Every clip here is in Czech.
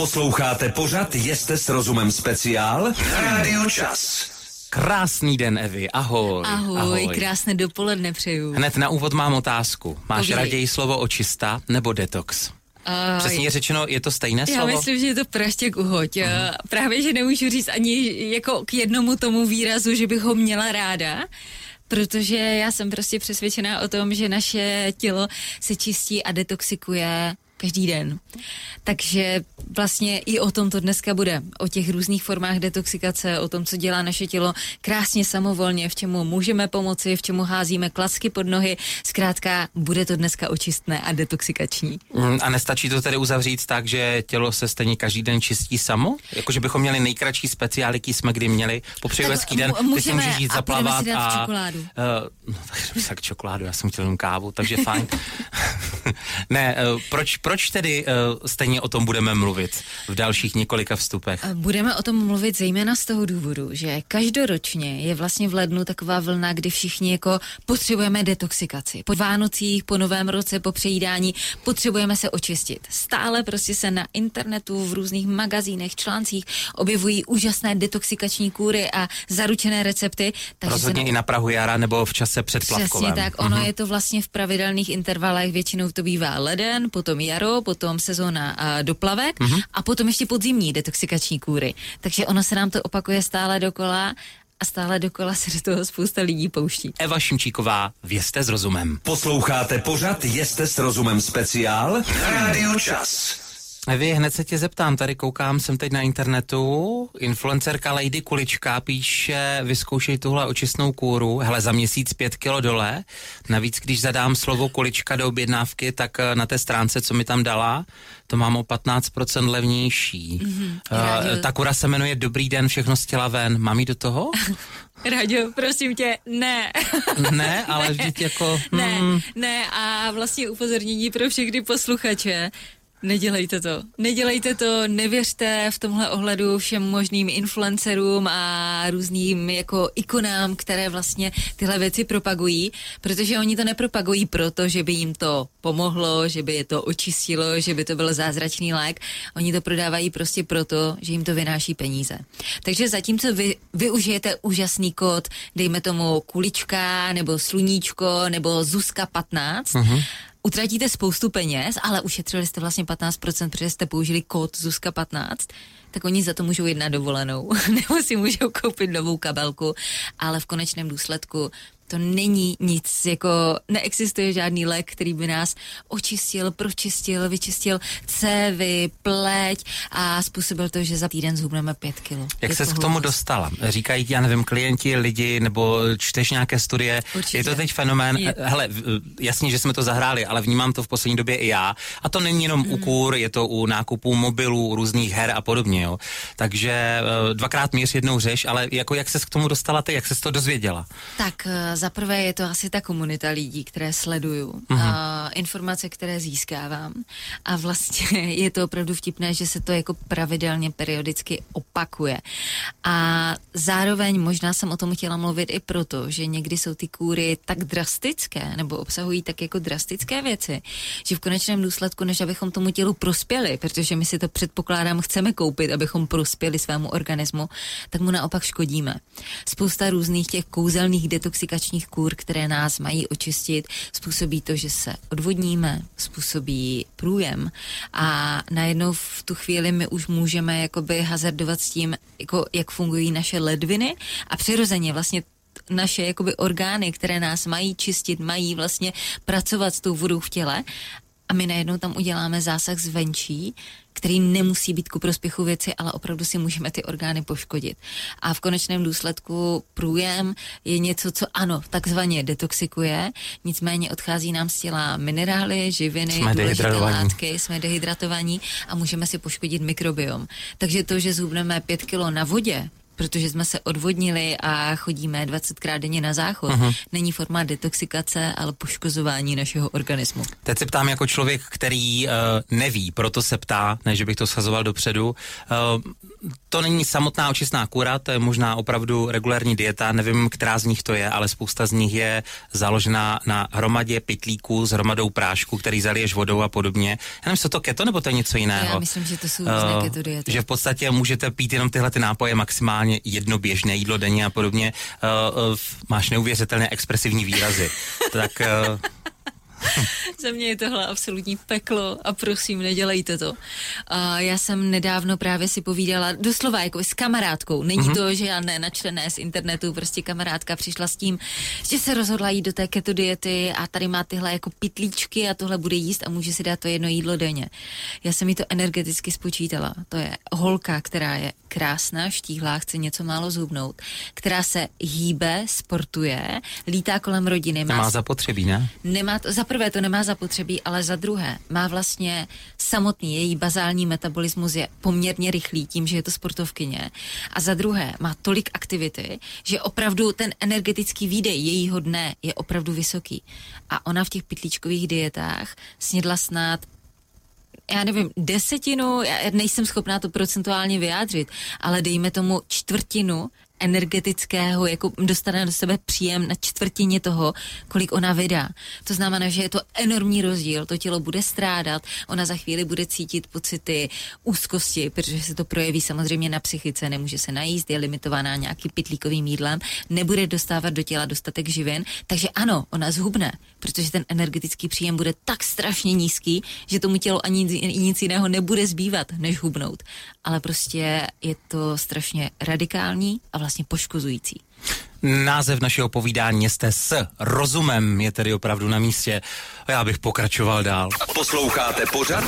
Posloucháte pořad Jeste s rozumem speciál na Rádiu Čas. Krásný den, Evi. Ahoj. Ahoj, Ahoj. krásné dopoledne přeju. Hned na úvod mám otázku. Máš Povídej. raději slovo očista nebo detox? Uh, Přesně řečeno, je to stejné já slovo? Mhm. myslím, že je to praštěk uhoď. Uh, právě, že nemůžu říct ani jako k jednomu tomu výrazu, že bych ho měla ráda, protože já jsem prostě přesvědčená o tom, že naše tělo se čistí a detoxikuje každý den. Takže vlastně i o tom to dneska bude. O těch různých formách detoxikace, o tom, co dělá naše tělo krásně samovolně, v čemu můžeme pomoci, v čemu házíme klacky pod nohy. Zkrátka, bude to dneska očistné a detoxikační. Mm, A nestačí to tedy uzavřít tak, že tělo se stejně každý den čistí samo? Jakože bychom měli nejkratší speciál, jaký jsme kdy měli. Popřeju hezký den, můžeme můžeš jít a zaplavat. dát a, čokoládu. Uh, no, tak čokoládu, já jsem chtěl jenom kávu, takže fajn. ne, uh, proč, proč tedy uh, stejně o tom budeme mluvit v dalších několika vstupech? Budeme o tom mluvit zejména z toho důvodu, že každoročně je vlastně v lednu taková vlna, kdy všichni jako potřebujeme detoxikaci. Po Vánocích, po Novém roce, po přejídání potřebujeme se očistit. Stále prostě se na internetu, v různých magazínech, článcích objevují úžasné detoxikační kůry a zaručené recepty. Takže Rozhodně se i na Prahu jara nebo v čase před plavkovem. Přesně tak, ono je to vlastně v pravidelných intervalech, většinou to bývá leden, potom jaro, potom sezóna doplavek a potom ještě podzimní detoxikační kůry. Takže ono se nám to opakuje stále dokola a stále dokola se do toho spousta lidí pouští. Eva Šimčíková, vězte s rozumem. Posloucháte pořad Jeste s rozumem speciál na Rádiu Čas. Evi, hned se tě zeptám, tady koukám, jsem teď na internetu, influencerka Lady Kulička píše, vyzkoušej tuhle očistnou kůru, hele, za měsíc pět kilo dole, navíc když zadám slovo kulička do objednávky, tak eh, na té stránce, co mi tam dala, to mám o 15% levnější. Mm-hmm. Uh, ta kura se jmenuje Dobrý den, všechno z těla ven, mám jí do toho? Raďo, prosím tě, ne. ne, ale vždyť jako... ne, hmm, ne a vlastně upozornění pro všechny posluchače. Nedělejte to. Nedělejte to, nevěřte v tomhle ohledu všem možným influencerům a různým jako ikonám, které vlastně tyhle věci propagují, protože oni to nepropagují proto, že by jim to pomohlo, že by je to očistilo, že by to byl zázračný lék. Oni to prodávají prostě proto, že jim to vynáší peníze. Takže zatímco vy využijete úžasný kód, dejme tomu kulička, nebo sluníčko, nebo Zuzka 15, uh-huh utratíte spoustu peněz, ale ušetřili jste vlastně 15%, protože jste použili kód Zuzka15, tak oni za to můžou jít na dovolenou, nebo si můžou koupit novou kabelku, ale v konečném důsledku to není nic, jako neexistuje žádný lék, který by nás očistil, pročistil, vyčistil cévy, pleť a způsobil to, že za týden zhubneme pět kilo. Jak se to k tomu hloupost. dostala? Říkají, já nevím, klienti, lidi, nebo čteš nějaké studie. Určitě. Je to teď fenomén, Je. hele, jasně, že jsme to zahráli, ale vnímám to v poslední době i já. A to není jenom Mm. u kur, je to u nákupů mobilů, různých her a podobně, jo. Takže eh, dvakrát měř, jednou řeš, ale jako jak se k tomu dostala ty, jak se to dozvěděla? Tak eh, za prvé je to asi ta komunita lidí, které sleduju, a informace, které získávám a vlastně je to opravdu vtipné, že se to jako pravidelně, periodicky opakuje. A zároveň možná jsem o tom chtěla mluvit i proto, že někdy jsou ty kůry tak drastické nebo obsahují tak jako drastické věci, že v konečném důsledku, než abychom tomu tělu prospěli, protože my si to předpokládám chceme koupit, abychom prospěli svému organismu, tak mu naopak škodíme. Spousta různých těch kouzelných detoxikačních kůr, které nás mají očistit, způsobí to, že se odvodníme, způsobí průjem. A najednou v tu chvíli my už můžeme jakoby hazardovat s tím, jako, jak fungují naše ledviny a přirozeně vlastně naše jakoby orgány, které nás mají čistit, mají vlastně pracovat s tou vodou v těle. A my najednou tam uděláme zásah zvenčí, který nemusí být ku prospěchu věci, ale opravdu si můžeme ty orgány poškodit. A v konečném důsledku průjem je něco, co ano, takzvaně detoxikuje, nicméně odchází nám z těla minerály, živiny, Jsme důležité látky, jsme dehydratovaní a můžeme si poškodit mikrobiom. Takže to, že zhubneme pět kilo na vodě, protože jsme se odvodnili a chodíme 20krát denně na záchod, uh-huh. není forma detoxikace, ale poškozování našeho organismu. Teď se ptám jako člověk, který uh, neví, proto se ptá, ne, že bych to schazoval dopředu. Uh, to není samotná očistná kura, to je možná opravdu regulární dieta, nevím, která z nich to je, ale spousta z nich je založená na hromadě pytlíků s hromadou prášku, který zaliješ vodou a podobně. Já nevím, co to keto, nebo to je něco jiného? Já myslím, že to jsou různé uh, keto diety. Že v podstatě můžete pít jenom tyhle ty nápoje maximálně jedno běžné jídlo denně a podobně. Uh, uh, máš neuvěřitelně expresivní výrazy. tak uh, Za mě je tohle absolutní peklo a prosím, nedělejte to. A já jsem nedávno právě si povídala, doslova jako s kamarádkou. Není mm-hmm. to, že já ne načtené z internetu, prostě kamarádka přišla s tím, že se rozhodla jít do té keto diety a tady má tyhle jako pitlíčky a tohle bude jíst a může si dát to jedno jídlo denně. Já jsem mi to energeticky spočítala. To je holka, která je krásná, štíhlá, chce něco málo zhubnout, která se hýbe, sportuje, lítá kolem rodiny. Má, má zapotřebí, ne? Nemá to, za prvé to nemá zapotřebí, ale za druhé má vlastně samotný její bazální metabolismus je poměrně rychlý tím, že je to sportovkyně. A za druhé má tolik aktivity, že opravdu ten energetický výdej jejího dne je opravdu vysoký. A ona v těch pytlíčkových dietách snědla snad já nevím, desetinu, já nejsem schopná to procentuálně vyjádřit, ale dejme tomu čtvrtinu energetického, jako dostane do sebe příjem na čtvrtině toho, kolik ona vydá. To znamená, že je to enormní rozdíl, to tělo bude strádat, ona za chvíli bude cítit pocity úzkosti, protože se to projeví samozřejmě na psychice, nemůže se najíst, je limitovaná nějaký pitlíkovým jídlem, nebude dostávat do těla dostatek živin, takže ano, ona zhubne, protože ten energetický příjem bude tak strašně nízký, že tomu tělo ani nic jiného nebude zbývat, než hubnout. Ale prostě je to strašně radikální a vlastně poškozující. Název našeho povídání jste s rozumem, je tedy opravdu na místě. A já bych pokračoval dál. Posloucháte pořad?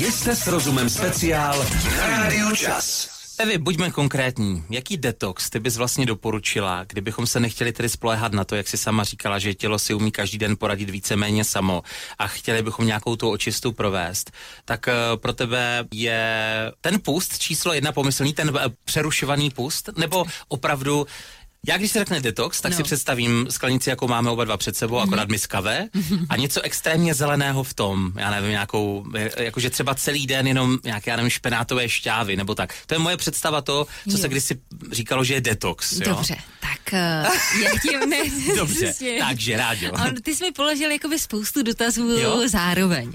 Jste s rozumem speciál na Rádiu Čas. Evi, buďme konkrétní. Jaký detox ty bys vlastně doporučila, kdybychom se nechtěli tedy spolehat na to, jak si sama říkala, že tělo si umí každý den poradit víceméně samo a chtěli bychom nějakou tu očistu provést, tak uh, pro tebe je ten pust číslo jedna pomyslný, ten uh, přerušovaný pust, nebo opravdu já když se řekne detox, tak no. si představím sklenici, jako máme oba dva před sebou, mm-hmm. akorát miskavé a něco extrémně zeleného v tom. Já nevím, nějakou, jakože třeba celý den jenom nějaké, já nevím, špenátové šťávy nebo tak. To je moje představa to, co jo. se kdysi říkalo, že je detox. Jo? Dobře, tak uh, já tím ne... Dobře, takže rádio. ty jsi mi položil jakoby spoustu dotazů jo? zároveň.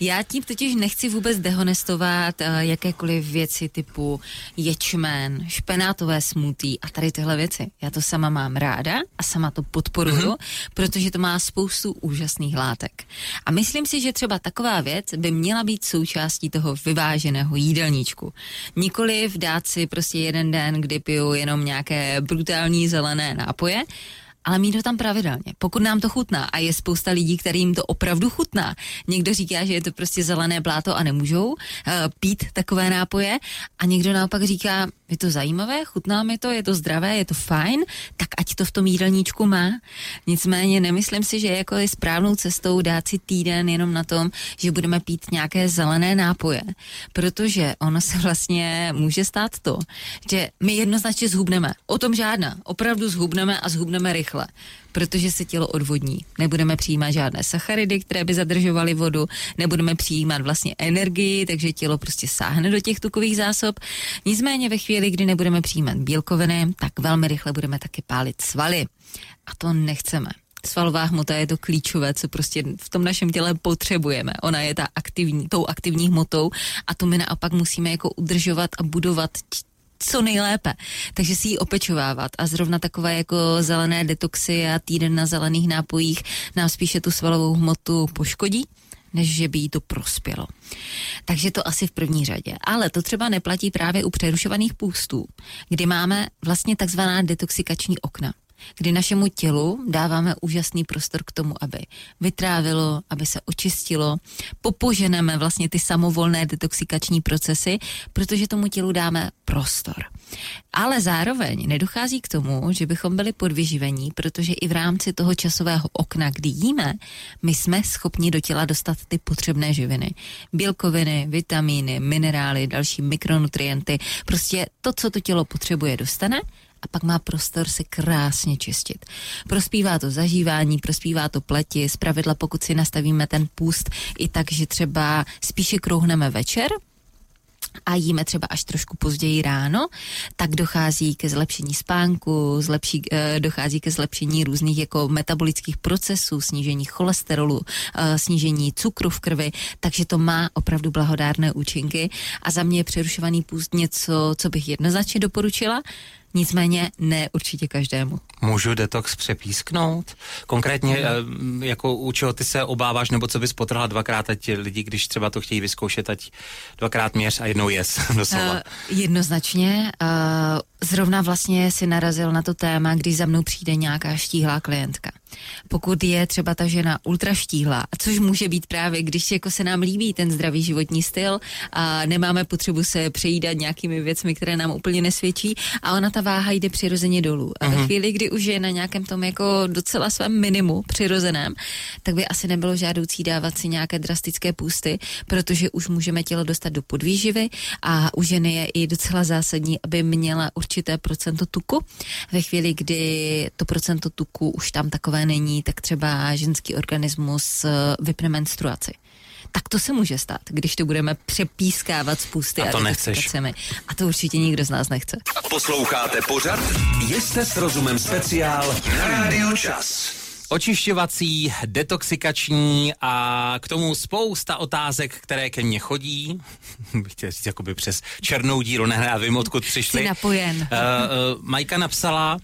Já tím totiž nechci vůbec dehonestovat uh, jakékoliv věci typu ječmen, špenátové smutí a tady tyhle věci. Já to sama mám ráda a sama to podporuju, mm-hmm. protože to má spoustu úžasných látek. A myslím si, že třeba taková věc by měla být součástí toho vyváženého jídelníčku. Nikoliv dát si prostě jeden den, kdy piju jenom nějaké brutální zelené nápoje, ale mít ho tam pravidelně. Pokud nám to chutná a je spousta lidí, kterým to opravdu chutná. Někdo říká, že je to prostě zelené bláto a nemůžou uh, pít takové nápoje a někdo naopak říká, je to zajímavé, chutná mi to, je to zdravé, je to fajn, tak ať to v tom jídelníčku má. Nicméně nemyslím si, že jako je správnou cestou dát si týden jenom na tom, že budeme pít nějaké zelené nápoje, protože ono se vlastně může stát to, že my jednoznačně zhubneme. O tom žádná. Opravdu zhubneme a zhubneme rychle protože se tělo odvodní. Nebudeme přijímat žádné sacharidy, které by zadržovaly vodu, nebudeme přijímat vlastně energii, takže tělo prostě sáhne do těch tukových zásob. Nicméně ve chvíli, kdy nebudeme přijímat bílkoviny, tak velmi rychle budeme taky pálit svaly. A to nechceme svalová hmota je to klíčové, co prostě v tom našem těle potřebujeme. Ona je ta aktivní, tou aktivní hmotou a to my naopak musíme jako udržovat a budovat co nejlépe. Takže si ji opečovávat a zrovna takové jako zelené detoxy a týden na zelených nápojích nám spíše tu svalovou hmotu poškodí než že by jí to prospělo. Takže to asi v první řadě. Ale to třeba neplatí právě u přerušovaných půstů, kdy máme vlastně takzvaná detoxikační okna. Kdy našemu tělu dáváme úžasný prostor k tomu, aby vytrávilo, aby se očistilo, popoženeme vlastně ty samovolné detoxikační procesy, protože tomu tělu dáme prostor. Ale zároveň nedochází k tomu, že bychom byli podvyživení, protože i v rámci toho časového okna, kdy jíme, my jsme schopni do těla dostat ty potřebné živiny. Bílkoviny, vitamíny, minerály, další mikronutrienty, prostě to, co to tělo potřebuje, dostane a pak má prostor se krásně čistit. Prospívá to zažívání, prospívá to pleti, zpravidla pokud si nastavíme ten půst i tak, že třeba spíše krouhneme večer, a jíme třeba až trošku později ráno, tak dochází ke zlepšení spánku, zlepší, eh, dochází ke zlepšení různých jako metabolických procesů, snížení cholesterolu, eh, snížení cukru v krvi, takže to má opravdu blahodárné účinky a za mě je přerušovaný půst něco, co bych jednoznačně doporučila. Nicméně ne určitě každému. Můžu detox přepísknout? Konkrétně, mm. jako u čeho ty se obáváš, nebo co bys potrhla dvakrát, ať lidi, když třeba to chtějí vyzkoušet, ať dvakrát měř a jednou jes, doslova. Uh, jednoznačně. Uh, zrovna vlastně si narazil na to téma, když za mnou přijde nějaká štíhlá klientka. Pokud je třeba ta žena ultra štíhlá, což může být právě, když jako se nám líbí ten zdravý životní styl a nemáme potřebu se přejídat nějakými věcmi, které nám úplně nesvědčí a ona ta váha jde přirozeně dolů. A ve uh-huh. chvíli, kdy už je na nějakém tom jako docela svém minimu přirozeném, tak by asi nebylo žádoucí dávat si nějaké drastické půsty, protože už můžeme tělo dostat do podvýživy a u ženy je i docela zásadní, aby měla určité procento tuku. Ve chvíli, kdy to procento tuku už tam takové není, tak třeba ženský organismus eh, vypne menstruaci tak to se může stát, když to budeme přepískávat spusty a, to a nechceš. A to určitě nikdo z nás nechce. Posloucháte pořad? Jste s rozumem speciál na Radio Čas očišťovací, detoxikační a k tomu spousta otázek, které ke mně chodí. Bych chtěl říct jakoby přes černou díru, ne, já vím, odkud přišli. Jsi napojen. Uh, uh, Majka napsala,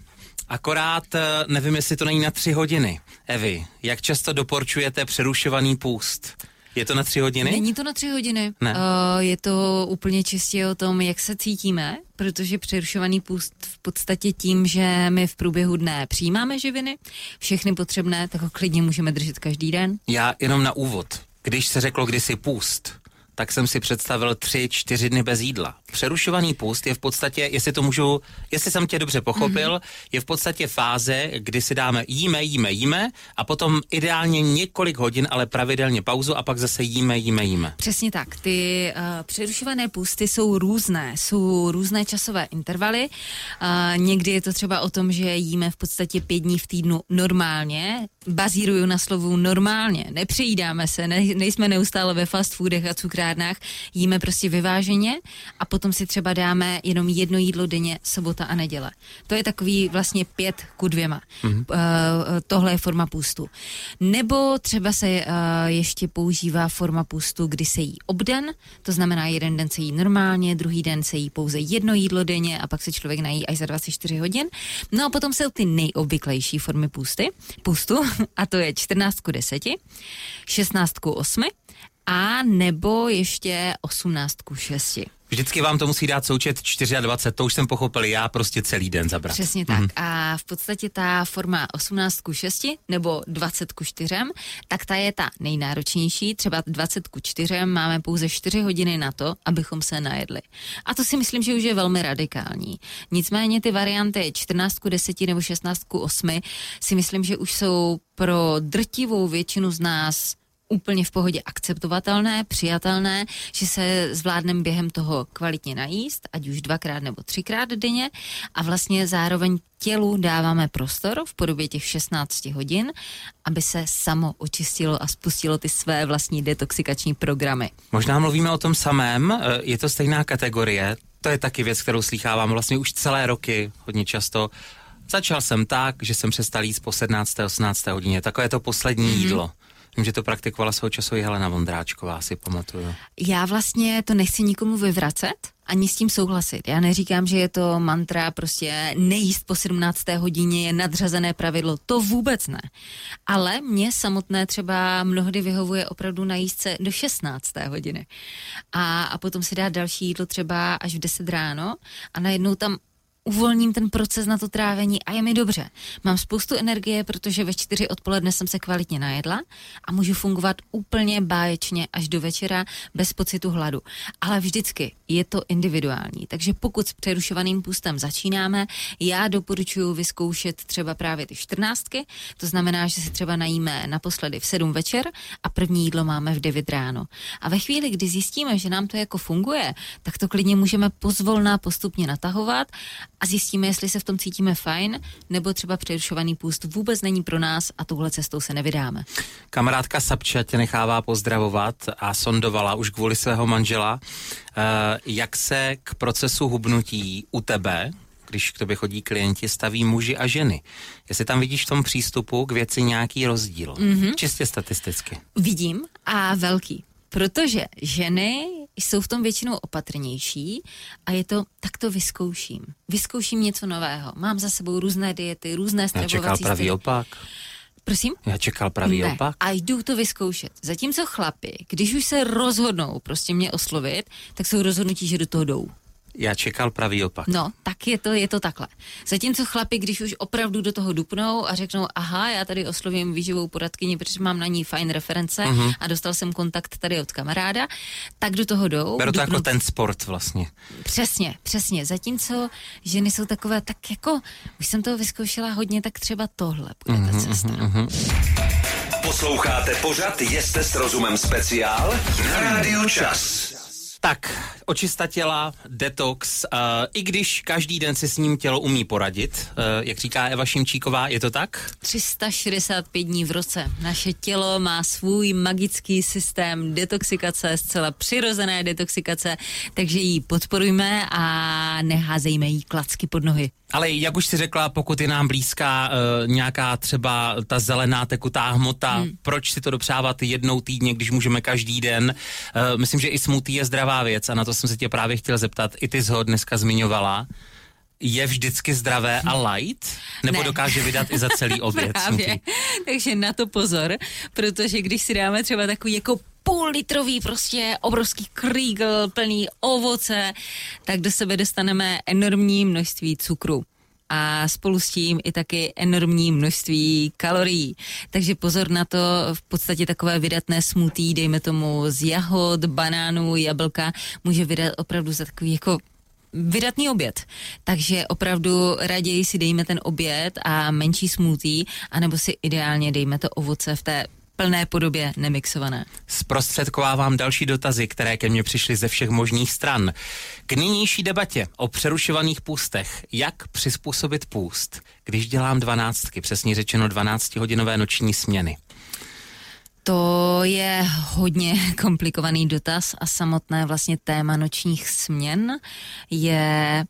akorát uh, nevím, jestli to není na tři hodiny. Evi, jak často doporučujete přerušovaný půst? Je to na tři hodiny? Není to na tři hodiny. Ne. Uh, je to úplně čistě o tom, jak se cítíme, protože přerušovaný půst v podstatě tím, že my v průběhu dne přijímáme živiny, všechny potřebné, tak ho klidně můžeme držet každý den. Já jenom na úvod. Když se řeklo kdysi půst, tak jsem si představil tři, čtyři dny bez jídla. Přerušovaný půst je v podstatě, jestli to můžu, jestli jsem tě dobře pochopil, mm-hmm. je v podstatě fáze, kdy si dáme jíme, jíme, jíme a potom ideálně několik hodin, ale pravidelně pauzu a pak zase jíme, jíme, jíme. Přesně tak. Ty uh, přerušované půsty jsou různé, jsou různé časové intervaly. Uh, někdy je to třeba o tom, že jíme v podstatě pět dní v týdnu normálně, bazíruju na slovu normálně, nepřejídáme se, ne, nejsme neustále ve fast foodech a cukrárnách, jíme prostě vyváženě a potom si třeba dáme jenom jedno jídlo denně, sobota a neděle. To je takový vlastně pět ku dvěma. Mm-hmm. Uh, tohle je forma půstu. Nebo třeba se uh, ještě používá forma půstu, kdy se jí obden, to znamená jeden den se jí normálně, druhý den se jí pouze jedno jídlo denně a pak se člověk nají až za 24 hodin. No a potom jsou ty nejobvyklejší formy půsty, půstu, a to je 14 ku 10, 16 ku 8 a nebo ještě 18 ku 6. Vždycky vám to musí dát součet 24, to už jsem pochopil já prostě celý den zabrat. Přesně tak. Mm. A v podstatě ta forma 18 ku 6 nebo 20 ku 4, tak ta je ta nejnáročnější. Třeba 20 ku 4 máme pouze 4 hodiny na to, abychom se najedli. A to si myslím, že už je velmi radikální. Nicméně ty varianty 14 ku 10 nebo 16 ku 8 si myslím, že už jsou pro drtivou většinu z nás úplně v pohodě akceptovatelné, přijatelné, že se zvládneme během toho kvalitně najíst, ať už dvakrát nebo třikrát denně a vlastně zároveň tělu dáváme prostor v podobě těch 16 hodin, aby se samo očistilo a spustilo ty své vlastní detoxikační programy. Možná mluvíme o tom samém, je to stejná kategorie, to je taky věc, kterou slýchávám vlastně už celé roky, hodně často. Začal jsem tak, že jsem přestal jíst po 17. 18. hodině, takové to poslední mm-hmm. jídlo. Vím, že to praktikovala svou času i Helena Vondráčková, si pamatuju. Já vlastně to nechci nikomu vyvracet, ani s tím souhlasit. Já neříkám, že je to mantra, prostě nejíst po 17. hodině je nadřazené pravidlo. To vůbec ne. Ale mě samotné třeba mnohdy vyhovuje opravdu najíst se do 16. hodiny. A, a potom si dát další jídlo třeba až v 10 ráno a najednou tam uvolním ten proces na to trávení a je mi dobře. Mám spoustu energie, protože ve čtyři odpoledne jsem se kvalitně najedla a můžu fungovat úplně báječně až do večera bez pocitu hladu. Ale vždycky je to individuální, takže pokud s přerušovaným půstem začínáme, já doporučuji vyzkoušet třeba právě ty čtrnáctky, to znamená, že si třeba najíme naposledy v sedm večer a první jídlo máme v 9 ráno. A ve chvíli, kdy zjistíme, že nám to jako funguje, tak to klidně můžeme pozvolná postupně natahovat a zjistíme, jestli se v tom cítíme fajn, nebo třeba přerušovaný půst vůbec není pro nás a touhle cestou se nevydáme. Kamarádka Sapča tě nechává pozdravovat a sondovala už kvůli svého manžela, uh, jak se k procesu hubnutí u tebe, když k tobě chodí klienti, staví muži a ženy. Jestli tam vidíš v tom přístupu k věci nějaký rozdíl, mm-hmm. čistě statisticky. Vidím a velký. Protože ženy jsou v tom většinou opatrnější a je to, tak to vyzkouším. Vyzkouším něco nového. Mám za sebou různé diety, různé stravovací Já čekal pravý styly. opak. Prosím? Já čekal pravý ne. opak. A jdu to vyzkoušet. Zatímco chlapi, když už se rozhodnou prostě mě oslovit, tak jsou rozhodnutí, že do toho jdou. Já čekal pravý opak. No, tak je to, je to takhle. Zatímco chlapi, když už opravdu do toho dupnou a řeknou, aha, já tady oslovím výživou poradkyni, protože mám na ní fajn reference mm-hmm. a dostal jsem kontakt tady od kamaráda, tak do toho jdou. Beru to dupnou... jako ten sport vlastně. Přesně, přesně. Zatímco ženy jsou takové, tak jako, už jsem toho vyzkoušela hodně, tak třeba tohle bude mm-hmm, ta mhm, cesta. Mm-hmm. Posloucháte pořad Jeste s rozumem speciál na Rádiu Čas. Tak, očista těla, detox, uh, i když každý den si s ním tělo umí poradit, uh, jak říká Eva Šimčíková, je to tak? 365 dní v roce. Naše tělo má svůj magický systém detoxikace, zcela přirozené detoxikace, takže ji podporujme a neházejme jí klacky pod nohy. Ale jak už si řekla, pokud je nám blízká uh, nějaká třeba ta zelená tekutá hmota, hmm. proč si to dopřávat jednou týdně, když můžeme každý den? Uh, myslím, že i smutý je zdravá věc a na to jsem se tě právě chtěl zeptat. I ty ho dneska zmiňovala. Je vždycky zdravé a light? Nebo ne. dokáže vydat i za celý oběd? Právě. Takže na to pozor, protože když si dáme třeba takový jako půl litrový prostě obrovský krígl plný ovoce, tak do sebe dostaneme enormní množství cukru a spolu s tím i taky enormní množství kalorií. Takže pozor na to, v podstatě takové vydatné smutí, dejme tomu z jahod, banánů, jablka, může vydat opravdu za takový jako vydatný oběd. Takže opravdu raději si dejme ten oběd a menší smutí, anebo si ideálně dejme to ovoce v té plné podobě nemixované. Zprostředkovávám další dotazy, které ke mně přišly ze všech možných stran. K nynější debatě o přerušovaných půstech. Jak přizpůsobit půst, když dělám dvanáctky, přesně řečeno 12-hodinové noční směny? To je hodně komplikovaný dotaz a samotné vlastně téma nočních směn je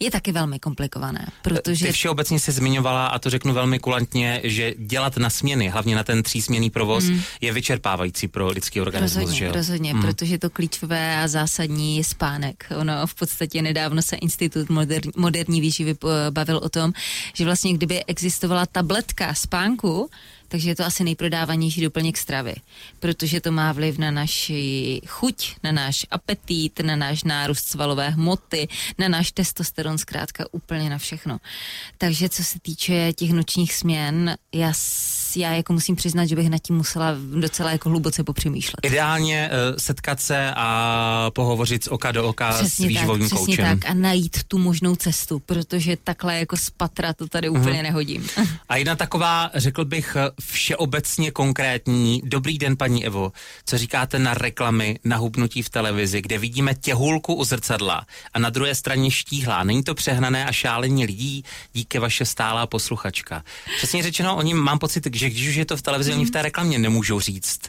je taky velmi komplikované, protože... Ty všeobecně se zmiňovala, a to řeknu velmi kulantně, že dělat na směny, hlavně na ten třísměný provoz, mm. je vyčerpávající pro lidský organismus, rozhodně, že jo? Rozhodně, mm. protože to klíčové a zásadní je spánek. Ono v podstatě nedávno se Institut moderní, moderní výživy bavil o tom, že vlastně kdyby existovala tabletka spánku, takže je to asi nejprodávanější doplněk stravy, protože to má vliv na naši chuť, na náš apetit, na náš nárůst svalové hmoty, na náš testosteron, zkrátka úplně na všechno. Takže co se týče těch nočních směn, já, já jako musím přiznat, že bych nad tím musela docela jako hluboce popřemýšlet. Ideálně uh, setkat se a pohovořit z oka do oka přesně s výživovým tak, přesně koučem. tak a najít tu možnou cestu, protože takhle jako z patra to tady uh-huh. úplně nehodím. A jedna taková, řekl bych, všeobecně konkrétní. Dobrý den, paní Evo. Co říkáte na reklamy na hubnutí v televizi, kde vidíme těhulku u zrcadla a na druhé straně štíhlá. Není to přehnané a šálení lidí díky vaše stálá posluchačka. Přesně řečeno, oni mám pocit, že když už je to v televizi, oni v té reklamě nemůžou říct.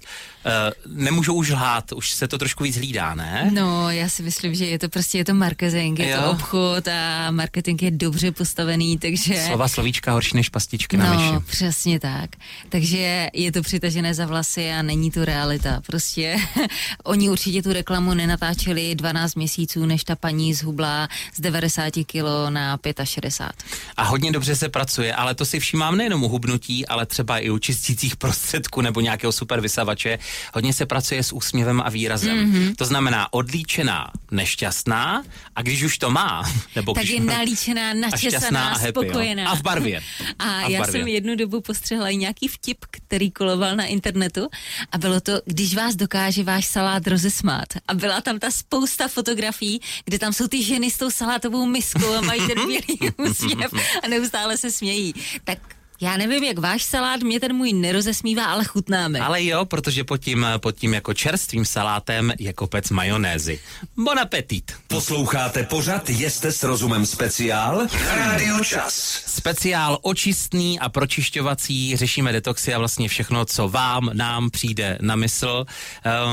Uh, nemůžou už lhát, už se to trošku víc hlídá, ne? No, já si myslím, že je to prostě je to marketing, je jo. to obchod a marketing je dobře postavený, takže... Slova slovíčka horší než pastičky no, na myši. No, přesně tak. Takže je to přitažené za vlasy a není to realita. Prostě oni určitě tu reklamu nenatáčeli 12 měsíců, než ta paní zhubla z 90 kilo na 65. A hodně dobře se pracuje, ale to si všímám nejenom u hubnutí, ale třeba i i u čistících prostředků nebo nějakého super vysavače, hodně se pracuje s úsměvem a výrazem. Mm-hmm. To znamená odlíčená, nešťastná a když už to má, nebo tak když, je nalíčená, načesaná, a happy, spokojená. Jo. A v barvě. A, a v já barvě. jsem jednu dobu postřehla i nějaký vtip, který koloval na internetu a bylo to, když vás dokáže váš salát rozesmát. A byla tam ta spousta fotografií, kde tam jsou ty ženy s tou salátovou miskou a mají ten bílý úsměv a neustále se smějí. Tak já nevím, jak váš salát mě ten můj nerozesmívá, ale chutnáme. Ale jo, protože pod tím, pod tím jako čerstvým salátem je kopec majonézy. Bon appetit. Posloucháte pořad Jeste s rozumem speciál Rádiu Čas. Speciál očistný a pročišťovací, řešíme detoxy a vlastně všechno, co vám, nám přijde na mysl.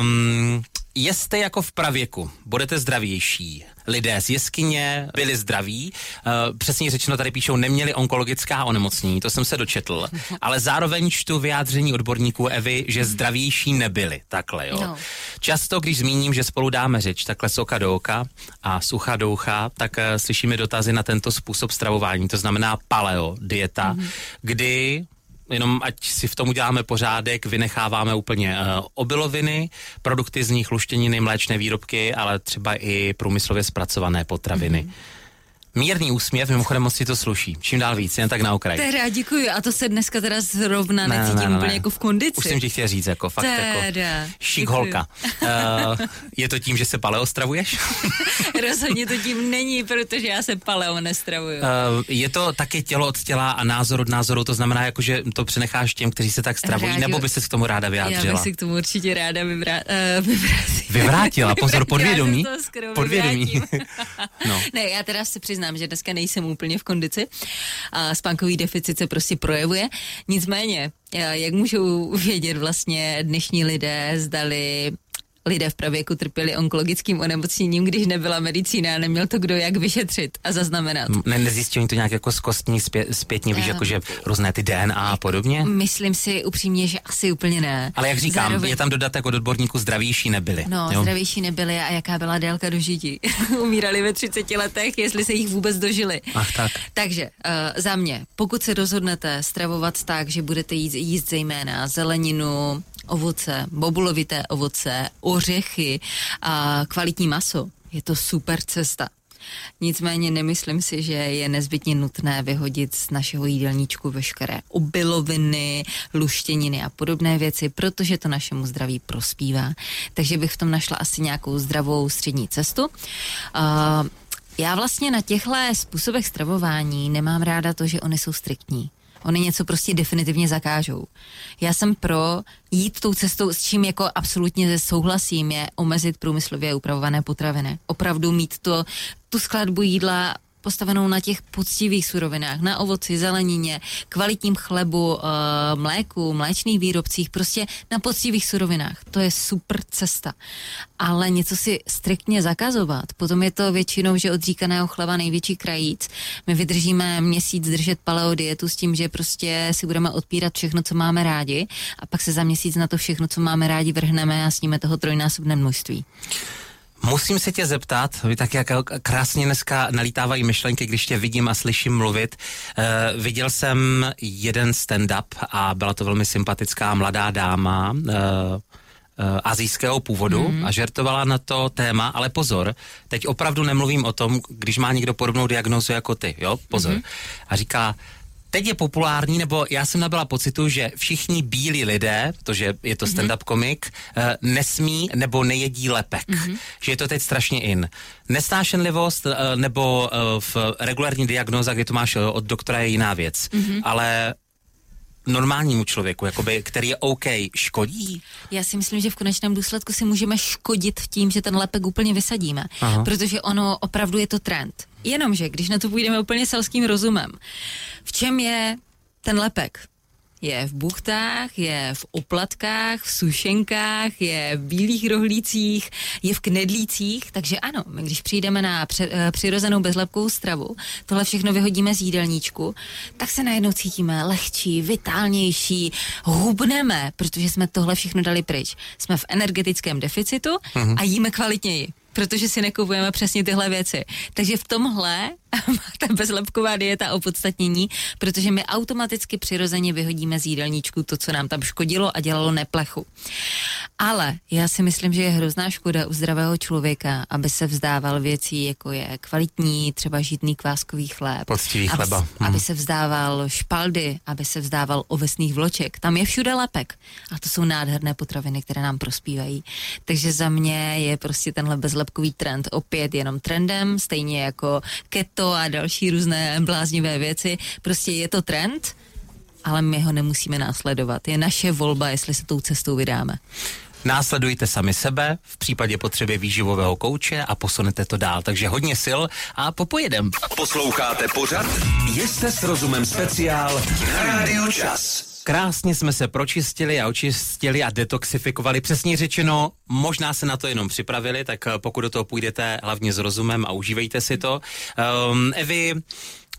Um, jeste jako v pravěku, budete zdravější. Lidé z jeskyně byli zdraví, uh, přesně řečeno tady píšou, neměli onkologická onemocnění, to jsem se dočetl, ale zároveň čtu vyjádření odborníků Evy, že zdravější nebyli, takhle jo. No. Často, když zmíním, že spolu dáme řeč takhle z oka do oka a z ucha do ucha, tak uh, slyšíme dotazy na tento způsob stravování, to znamená paleo, dieta, mm-hmm. kdy jenom ať si v tom uděláme pořádek, vynecháváme úplně uh, obiloviny, produkty z nich, luštěniny, mléčné výrobky, ale třeba i průmyslově zpracované potraviny. Mm-hmm. Mírný úsměv, mimochodem moc si to sluší. Čím dál víc, jen tak na okraj. Teda děkuji a to se dneska teda zrovna ne, necítím ne, ne, úplně jako v kondici. Už jsem ti chtěl říct, jako fakt teda, jako šik děkuji. holka. Uh, je to tím, že se paleo stravuješ? Rozhodně to tím není, protože já se paleo nestravuju. Uh, je to taky tělo od těla a názor od názoru, to znamená, jako, že to přenecháš těm, kteří se tak stravují, Rádi- nebo by se k tomu ráda Já vyjádřila? bych si k tomu určitě ráda vyvrá, uh, vyvrátila. Vyvrátila, pozor, podvědomí. Já se Podvědomí. No. Ne, já teda se přiznám, že dneska nejsem úplně v kondici a spánkový deficit se prostě projevuje. Nicméně, eh, jak můžou vědět vlastně dnešní lidé, zdali lidé v pravěku trpěli onkologickým onemocněním, když nebyla medicína a neměl to kdo jak vyšetřit a zaznamenat. Ne, nezjistí oni to nějak jako z kostní zpě, zpětně, víš, Eh. jako že různé ty DNA a podobně? Myslím si upřímně, že asi úplně ne. Ale jak říkám, Zároveň- je tam dodatek od odborníků zdravější nebyli. No, jo? zdravější nebyli a jaká byla délka dožití. Umírali ve 30 letech, jestli se jich vůbec dožili. Ach tak. Takže uh, za mě, pokud se rozhodnete stravovat tak, že budete jíst, jíst zejména zeleninu, ovoce, bobulovité ovoce, ořechy a kvalitní maso, je to super cesta. Nicméně nemyslím si, že je nezbytně nutné vyhodit z našeho jídelníčku veškeré obiloviny, luštěniny a podobné věci, protože to našemu zdraví prospívá. Takže bych v tom našla asi nějakou zdravou střední cestu. Uh, já vlastně na těchto způsobech stravování nemám ráda to, že oni jsou striktní. Oni něco prostě definitivně zakážou. Já jsem pro jít tou cestou, s čím jako absolutně souhlasím, je omezit průmyslově upravované potraviny. Opravdu mít to, tu skladbu jídla postavenou na těch poctivých surovinách, na ovoci, zelenině, kvalitním chlebu, eh, mléku, mléčných výrobcích, prostě na poctivých surovinách. To je super cesta. Ale něco si striktně zakazovat, potom je to většinou, že od říkaného chleba největší krajíc. My vydržíme měsíc držet paleo dietu s tím, že prostě si budeme odpírat všechno, co máme rádi a pak se za měsíc na to všechno, co máme rádi, vrhneme a sníme toho trojnásobné množství. Musím se tě zeptat, vy tak jak krásně dneska nalítávají myšlenky, když tě vidím a slyším mluvit. Uh, viděl jsem jeden stand-up a byla to velmi sympatická mladá dáma, uh, uh, azijského původu mm. a žertovala na to téma, ale pozor, teď opravdu nemluvím o tom, když má někdo podobnou diagnózu jako ty, jo, pozor. Mm. A říká, teď je populární, nebo já jsem nabyla pocitu, že všichni bílí lidé, protože je to stand-up komik, eh, nesmí nebo nejedí lepek. Mm-hmm. Že je to teď strašně in. Nesnášenlivost eh, nebo eh, v regulární diagnoza, kdy to máš od doktora, je jiná věc. Mm-hmm. Ale normálnímu člověku, jakoby, který je OK, škodí? Já si myslím, že v konečném důsledku si můžeme škodit tím, že ten lepek úplně vysadíme, Aha. protože ono opravdu je to trend. Jenomže, když na to půjdeme úplně selským rozumem, v čem je ten lepek? Je v buchtách, je v oplatkách, v sušenkách, je v bílých rohlících, je v knedlících, takže ano, my když přijdeme na pře- eh, přirozenou bezlepkovou stravu, tohle všechno vyhodíme z jídelníčku, tak se najednou cítíme lehčí, vitálnější, hubneme, protože jsme tohle všechno dali pryč. Jsme v energetickém deficitu a jíme kvalitněji protože si nekupujeme přesně tyhle věci. Takže v tomhle ta bezlepková dieta opodstatnění, protože my automaticky přirozeně vyhodíme z jídelníčku to, co nám tam škodilo a dělalo neplechu. Ale já si myslím, že je hrozná škoda u zdravého člověka, aby se vzdával věcí, jako je kvalitní, třeba žitný kváskový chléb. Poctivý chleba. Aby, hmm. aby se vzdával špaldy, aby se vzdával ovesných vloček. Tam je všude lepek. A to jsou nádherné potraviny, které nám prospívají. Takže za mě je prostě tenhle bezlepkový trend opět jenom trendem, stejně jako keto a další různé bláznivé věci. Prostě je to trend, ale my ho nemusíme následovat. Je naše volba, jestli se tou cestou vydáme. Následujte sami sebe v případě potřeby výživového kouče a posunete to dál. Takže hodně sil a popojedem. Posloucháte pořad Jste s rozumem speciál na Radio Čas. Krásně jsme se pročistili a očistili a detoxifikovali. Přesně řečeno, možná se na to jenom připravili, tak pokud do toho půjdete hlavně s rozumem a užívejte si to. Um, Evi,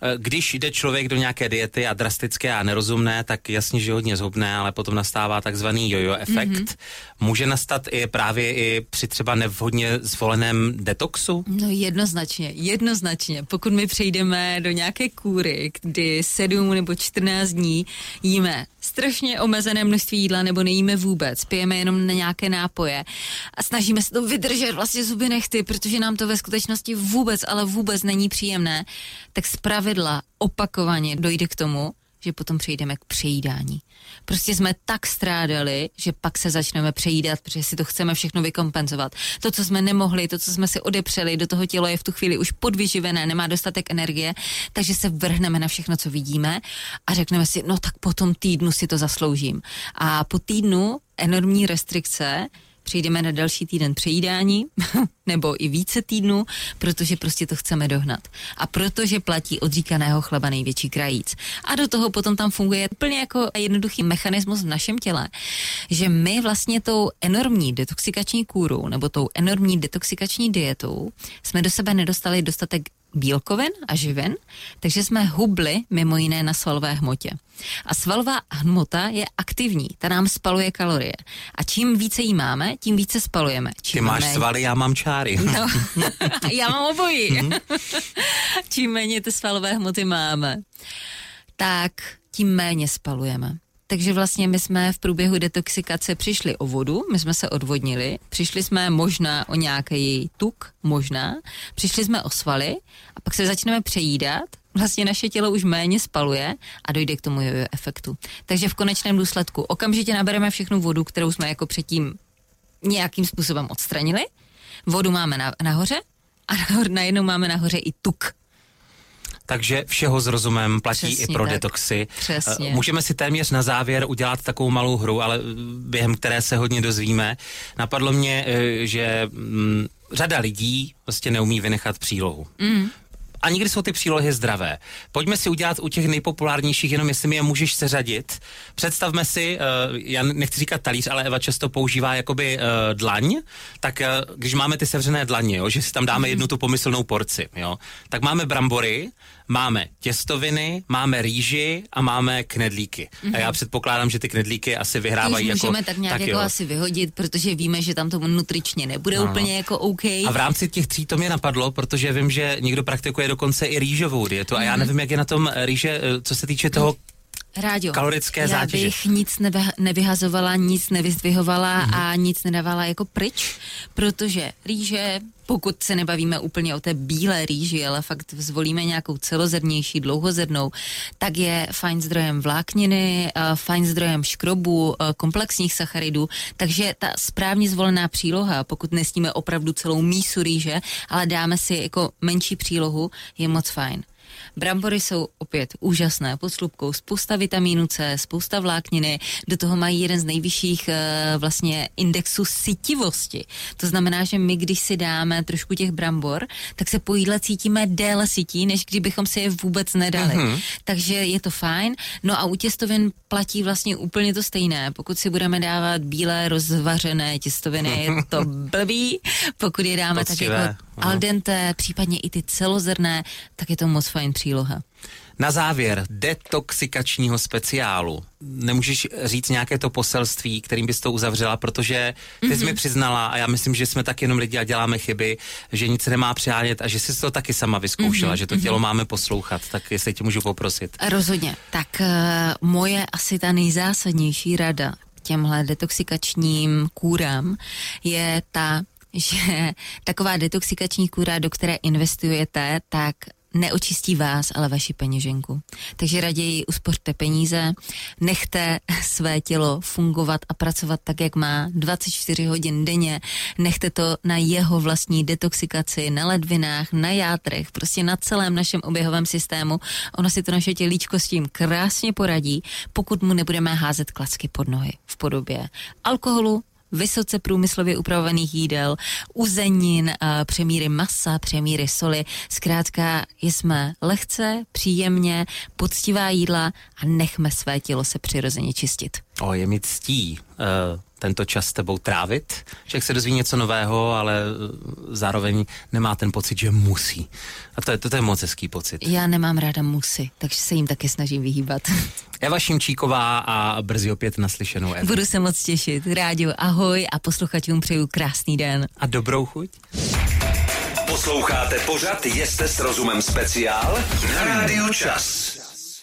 Eh, když jde člověk do nějaké diety a drastické a nerozumné, tak jasně, že hodně zhubné, ale potom nastává takzvaný jojo efekt. Mm-hmm. Může nastat i právě i při třeba nevhodně zvoleném detoxu? No jednoznačně, jednoznačně. Pokud my přejdeme do nějaké kůry, kdy 7 nebo 14 dní jíme strašně omezené množství jídla nebo nejíme vůbec, pijeme jenom na nějaké nápoje a snažíme se to vydržet vlastně zuby nechty, protože nám to ve skutečnosti vůbec, ale vůbec není příjemné, tak zpravidla opakovaně dojde k tomu, že potom přejdeme k přejídání. Prostě jsme tak strádali, že pak se začneme přejídat, protože si to chceme všechno vykompenzovat. To, co jsme nemohli, to, co jsme si odepřeli, do toho tělo je v tu chvíli už podvyživené, nemá dostatek energie, takže se vrhneme na všechno, co vidíme a řekneme si, no tak po tom týdnu si to zasloužím. A po týdnu enormní restrikce přejdeme na další týden přejídání, nebo i více týdnů, protože prostě to chceme dohnat. A protože platí odříkaného chleba největší krajíc. A do toho potom tam funguje úplně jako jednoduchý mechanismus v našem těle, že my vlastně tou enormní detoxikační kůrou nebo tou enormní detoxikační dietou jsme do sebe nedostali dostatek bílkovin a živin, takže jsme hubli mimo jiné na svalové hmotě. A svalová hmota je aktivní, ta nám spaluje kalorie. A čím více jí máme, tím více spalujeme. Čím Ty máš méně... svaly, já mám čáry. No, já mám obojí. Mhm. čím méně ty svalové hmoty máme, tak tím méně spalujeme. Takže vlastně my jsme v průběhu detoxikace přišli o vodu, my jsme se odvodnili, přišli jsme možná o nějaký tuk, možná, přišli jsme o svaly a pak se začneme přejídat, vlastně naše tělo už méně spaluje a dojde k tomu jojo efektu. Takže v konečném důsledku okamžitě nabereme všechnu vodu, kterou jsme jako předtím nějakým způsobem odstranili, vodu máme na, nahoře a najednou máme nahoře i tuk, takže všeho s rozumem platí Přesně i pro tak. detoxy. Přesně. Můžeme si téměř na závěr udělat takovou malou hru, ale během které se hodně dozvíme. Napadlo mě, eh, že mm, řada lidí prostě neumí vynechat přílohu. Mm a někdy jsou ty přílohy zdravé. Pojďme si udělat u těch nejpopulárnějších, jenom jestli mi je můžeš seřadit. Představme si, uh, já nechci říkat talíř, ale Eva často používá jakoby uh, dlaň, tak uh, když máme ty sevřené dlaně, jo, že si tam dáme mm. jednu tu pomyslnou porci, jo, tak máme brambory, máme těstoviny, máme rýži a máme knedlíky. Mm-hmm. A já mhm. předpokládám, že ty knedlíky asi vyhrávají jako... můžeme tak nějak tak jako jo. asi vyhodit, protože víme, že tam to nutričně nebude no. úplně jako OK. A v rámci těch tří to mě napadlo, protože vím, že někdo praktikuje dokonce i rýžovou dietu a já mhm. nevím, jak je na tom rýže, eh, co se týče toho Rádio, kalorické já zátěže. bych nic nebe, nevyhazovala, nic nevyzdvihovala mm-hmm. a nic nedávala jako pryč, protože rýže, pokud se nebavíme úplně o té bílé rýži, ale fakt zvolíme nějakou celozrnější, dlouhozrnou, tak je fajn zdrojem vlákniny, fajn zdrojem škrobu, komplexních sacharidů, takže ta správně zvolená příloha, pokud nesníme opravdu celou mísu rýže, ale dáme si jako menší přílohu, je moc fajn. Brambory jsou opět úžasné, pod slupkou spousta vitamínu C, spousta vlákniny, do toho mají jeden z nejvyšších uh, vlastně indexů sytivosti. To znamená, že my, když si dáme trošku těch brambor, tak se po jídle cítíme déle sytí, než kdybychom si je vůbec nedali. Mm-hmm. Takže je to fajn. No a u těstovin platí vlastně úplně to stejné. Pokud si budeme dávat bílé rozvařené těstoviny, je to blbý. Pokud je dáme Poctivé. tak jako al dente, případně i ty celozrné, tak je to moc fajn příloha. Na závěr detoxikačního speciálu. Nemůžeš říct nějaké to poselství, kterým bys to uzavřela, protože ty mm-hmm. jsi mi mhm. přiznala, a já myslím, že jsme tak jenom lidi a děláme chyby, že nic nemá přánět a že jsi to taky sama vyzkoušela, mm-hmm. že to tělo mm-hmm. máme poslouchat. Tak jestli tě můžu poprosit. Rozhodně. Tak uh, moje asi ta nejzásadnější rada těmhle detoxikačním kůrám je ta, že taková detoxikační kůra, do které investujete, tak neočistí vás, ale vaši peněženku. Takže raději uspořte peníze, nechte své tělo fungovat a pracovat tak, jak má 24 hodin denně, nechte to na jeho vlastní detoxikaci, na ledvinách, na játrech, prostě na celém našem oběhovém systému. Ono si to naše tělíčko s tím krásně poradí, pokud mu nebudeme házet klacky pod nohy v podobě alkoholu, vysoce průmyslově upravovaných jídel, uzenin, přemíry masa, přemíry soli. Zkrátka jsme lehce, příjemně, poctivá jídla a nechme své tělo se přirozeně čistit. O, je mi ctí uh, tento čas s tebou trávit. Člověk se dozví něco nového, ale uh, zároveň nemá ten pocit, že musí. A to je, to, to je moc hezký pocit. Já nemám ráda musy, takže se jim taky snažím vyhýbat. Eva Šimčíková a brzy opět naslyšenou Evu. Budu se moc těšit. Rádio ahoj a posluchačům přeju krásný den. A dobrou chuť. Posloucháte pořad Jeste s rozumem speciál na Rádiu Čas.